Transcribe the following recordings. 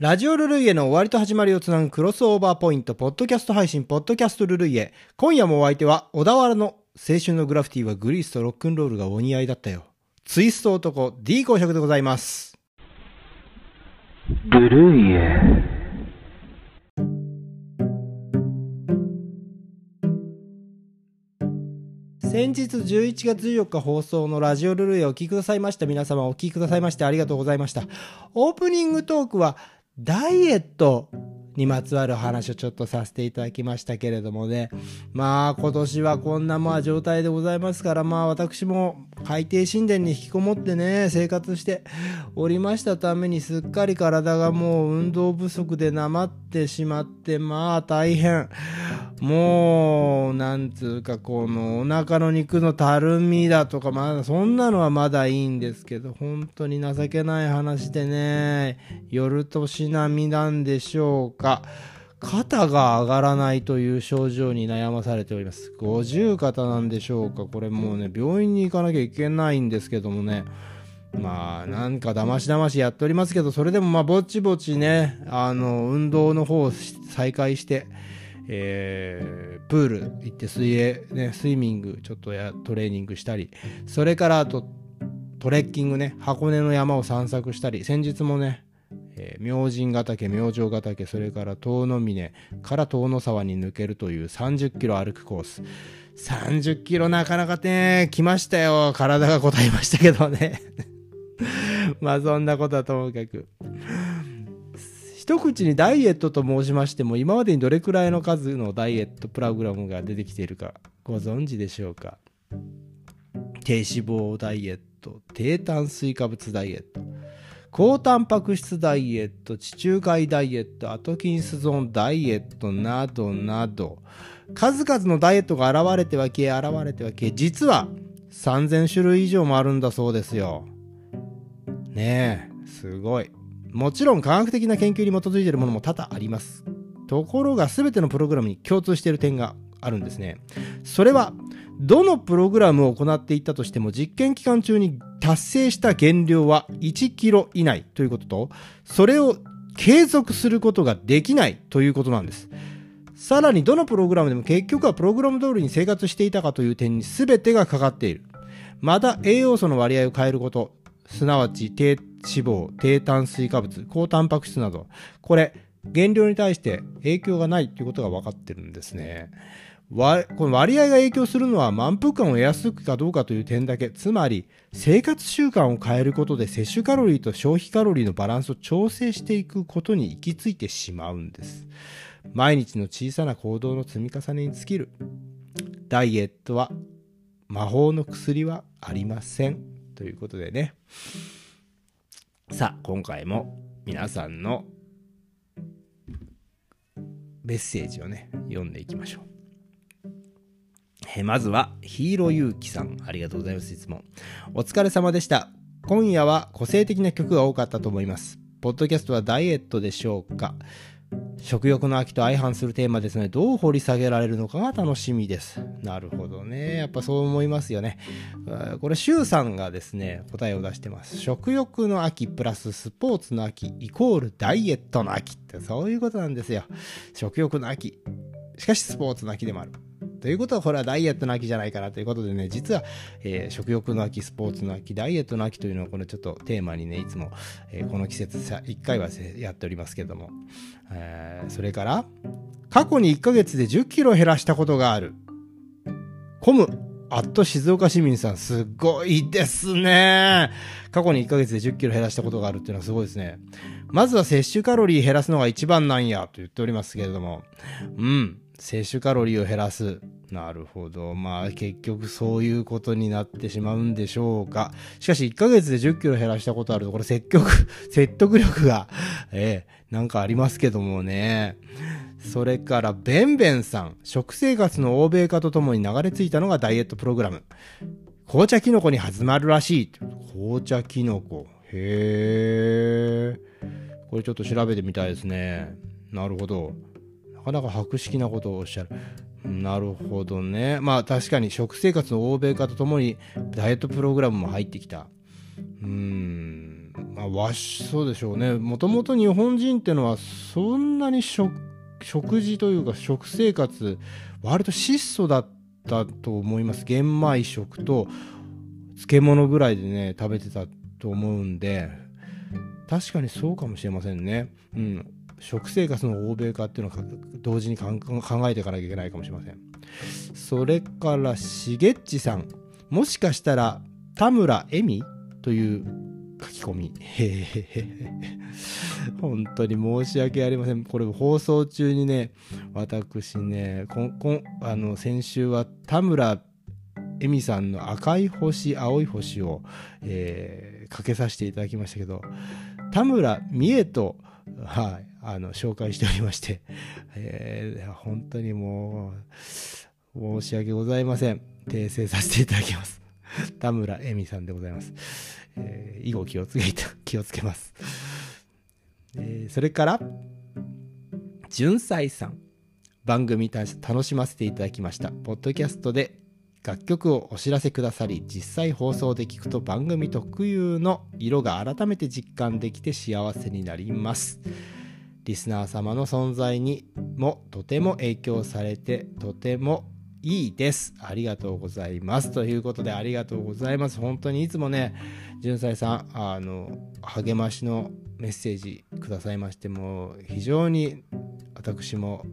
ラジオルルイエの終わりと始まりをつなぐクロスオーバーポイント、ポッドキャスト配信、ポッドキャストルルイエ。今夜もお相手は、小田原の青春のグラフィティはグリースとロックンロールがお似合いだったよ。ツイスト男 D 公爵でございます。ルルイエ。先日11月14日放送のラジオルルイエをお聞きくださいました皆様お聞きくださいましてありがとうございました。オープニングトークはダイエット。にまつわる話をちょっとさせていただきましたけれどもね。まあ今年はこんなまあ状態でございますからまあ私も海底神殿に引きこもってね生活しておりましたためにすっかり体がもう運動不足でなまってしまってまあ大変。もう、なんつうか、このお腹の肉のたるみだとか、まだそんなのはまだいいんですけど、本当に情けない話でね、夜年並みなんでしょうか。肩が上がらないという症状に悩まされております。五十肩なんでしょうか。これもうね、病院に行かなきゃいけないんですけどもね。まあ、なんかだましだましやっておりますけど、それでもまあ、ぼちぼちね、あの、運動の方を再開して、えー、プール行って水泳、ね、スイミングちょっとやトレーニングしたり、それからあとトレッキングね、箱根の山を散策したり、先日もね、えー、明神ヶ岳、明星ヶ岳、それから遠野峰から遠野沢に抜けるという30キロ歩くコース。30キロなかなかね、来ましたよ。体が答えましたけどね。まあそんなことはともかく。一口にダイエットと申しましても今までにどれくらいの数のダイエットプログラムが出てきているかご存知でしょうか？低脂肪ダイエット低炭水化物ダイエット高タンパク質ダイエット地中海ダイエットアトキンスゾーンダイエットなどなど数々のダイエットが現れては消え現れては消え実は3000種類以上もあるんだそうですよねえすごいもちろん科学的な研究に基づいているものも多々あります。ところが全てのプログラムに共通している点があるんですね。それは、どのプログラムを行っていったとしても実験期間中に達成した減量は1キロ以内ということと、それを継続することができないということなんです。さらにどのプログラムでも結局はプログラム通りに生活していたかという点に全てがかかっている。また栄養素の割合を変えること、すなわち低脂肪、低炭水化物、高タンパク質など、これ、減量に対して影響がないということが分かってるんですね。わこの割合が影響するのは満腹感を得やすくかどうかという点だけ、つまり生活習慣を変えることで摂取カロリーと消費カロリーのバランスを調整していくことに行き着いてしまうんです。毎日の小さな行動の積み重ねに尽きる。ダイエットは魔法の薬はありません。ということでね。さあ、今回も皆さんのメッセージをね、読んでいきましょう。えまずは、ヒーローユーキさん。ありがとうございます。いつも。お疲れ様でした。今夜は個性的な曲が多かったと思います。ポッドキャストはダイエットでしょうか食欲の秋と相反するテーマですので、どう掘り下げられるのかが楽しみです。なるほどね。やっぱそう思いますよね。これ、シュウさんがですね、答えを出してます。食欲の秋プラススポーツの秋イコールダイエットの秋ってそういうことなんですよ。食欲の秋。しかしスポーツの秋でもある。ということは、これはダイエットの秋じゃないかなということでね、実は、えー、食欲の秋、スポーツの秋、ダイエットの秋というのをこれちょっとテーマにね、いつも、えー、この季節さ、1回はやっておりますけども、えー、それから、過去に1ヶ月で10キロ減らしたことがある。コム、アット静岡市民さん、すごいですね。過去に1ヶ月で10キロ減らしたことがあるっていうのはすごいですね。まずは摂取カロリー減らすのが一番なんやと言っておりますけれども、うん。摂取カロリーを減らす。なるほど。まあ結局そういうことになってしまうんでしょうか。しかし1ヶ月で10キロ減らしたことあると、これ積極、説得力が、ええなんかありますけどもね。それから、ベンベンさん。食生活の欧米化とともに流れ着いたのがダイエットプログラム。紅茶キノコに始まるらしい。紅茶キノコ。へえ。これちょっと調べてみたいですね。なるほど。かなか博識なことをおっしゃる。なるほどね。まあ確かに食生活の欧米化とともにダイエットプログラムも入ってきた。うーん。まあわしそうでしょうねもともと日本人ってのはそんなに食食事というか食生活割と質素だったと思います玄米食と漬物ぐらいでね食べてたと思うんで確かにそうかもしれませんねうん食生活の欧米化っていうのを同時に考えていかなきゃいけないかもしれませんそれからしげっちさんもしかしたら田村恵美という書き込み。本当に申し訳ありません。これ放送中にね、私ね、こんこんあの先週は田村恵美さんの赤い星、青い星を、えー、かけさせていただきましたけど、田村美恵と、はい、あの、紹介しておりまして、えー、本当にもう、申し訳ございません。訂正させていただきます。田村恵美さんでございます。えー、以後気をつけ、気をつけます。えー、それから、純才さん。番組楽しませていただきました。ポッドキャストで楽曲をお知らせくださり、実際放送で聞くと番組特有の色が改めて実感できて幸せになります。リスナー様の存在にもとても影響されて、とてもいいです。ありがとうございます。ということで、ありがとうございます。本当にいつもね、純才さん、あの、励ましのメッセージくださいまして、もう非常に私も、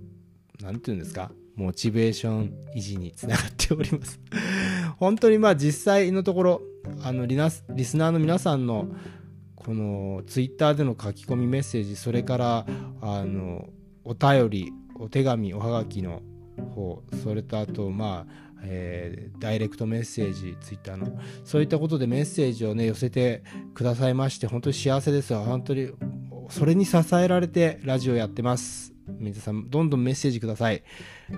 何て言うんですか、モチベーション維持につながっております。本当にまあ実際のところ、あのリナス、リスナーの皆さんの、このツイッターでの書き込みメッセージ、それから、あの、お便り、お手紙、おはがきの方それとあとまあえー、ダイレクトメッセージ、ツイッターの、そういったことでメッセージをね、寄せてくださいまして、本当に幸せですよ。本当に、それに支えられてラジオやってます。皆さん、どんどんメッセージください。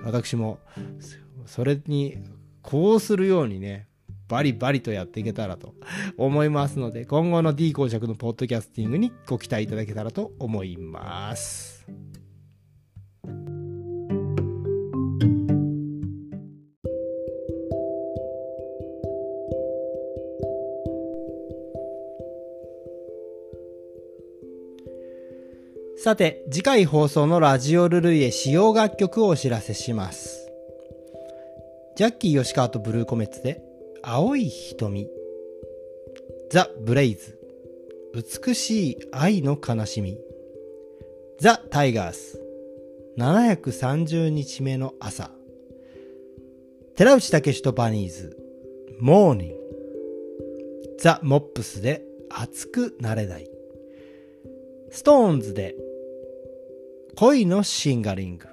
私も、それに、こうするようにね、バリバリとやっていけたらと 思いますので、今後の D 公爵のポッドキャスティングにご期待いただけたらと思います。さて、次回放送のラジオルルイエ使用楽曲をお知らせします。ジャッキー吉川とブルーコメッツで、青い瞳。ザ・ブレイズ。美しい愛の悲しみ。ザ・タイガース。730日目の朝。寺内タケシとバニーズ。モーニング。ザ・モップスで熱くなれない。ストーンズで恋のシンガリング。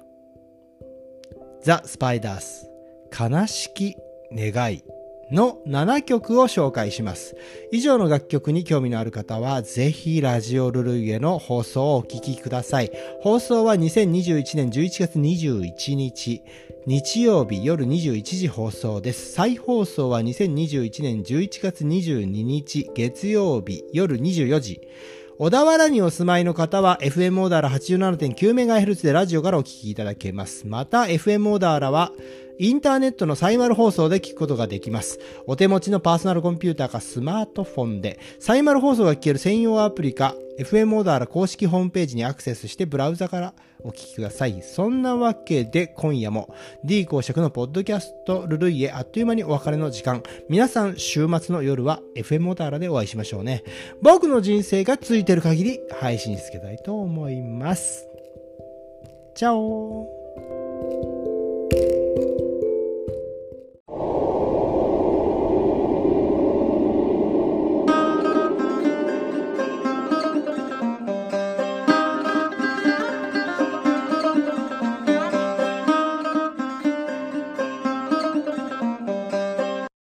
ザ・スパイダース。悲しき願い。の7曲を紹介します。以上の楽曲に興味のある方は、ぜひラジオルルイエの放送をお聴きください。放送は2021年11月21日、日曜日夜21時放送です。再放送は2021年11月22日、月曜日夜24時。小田原にお住まいの方は FM オーダーラ 87.9MHz でラジオからお聞きいただけます。また FM オーダーラはインターネットのサイマル放送で聞くことができます。お手持ちのパーソナルコンピューターかスマートフォンで、サイマル放送が聞ける専用アプリか、FM オーダーラ公式ホームページにアクセスしてブラウザからお聞きください。そんなわけで今夜も D 公爵のポッドキャストルルイエあっという間にお別れの時間。皆さん週末の夜は FM オーダーラでお会いしましょうね。僕の人生がついてる限り配信しつけたいと思います。チャオ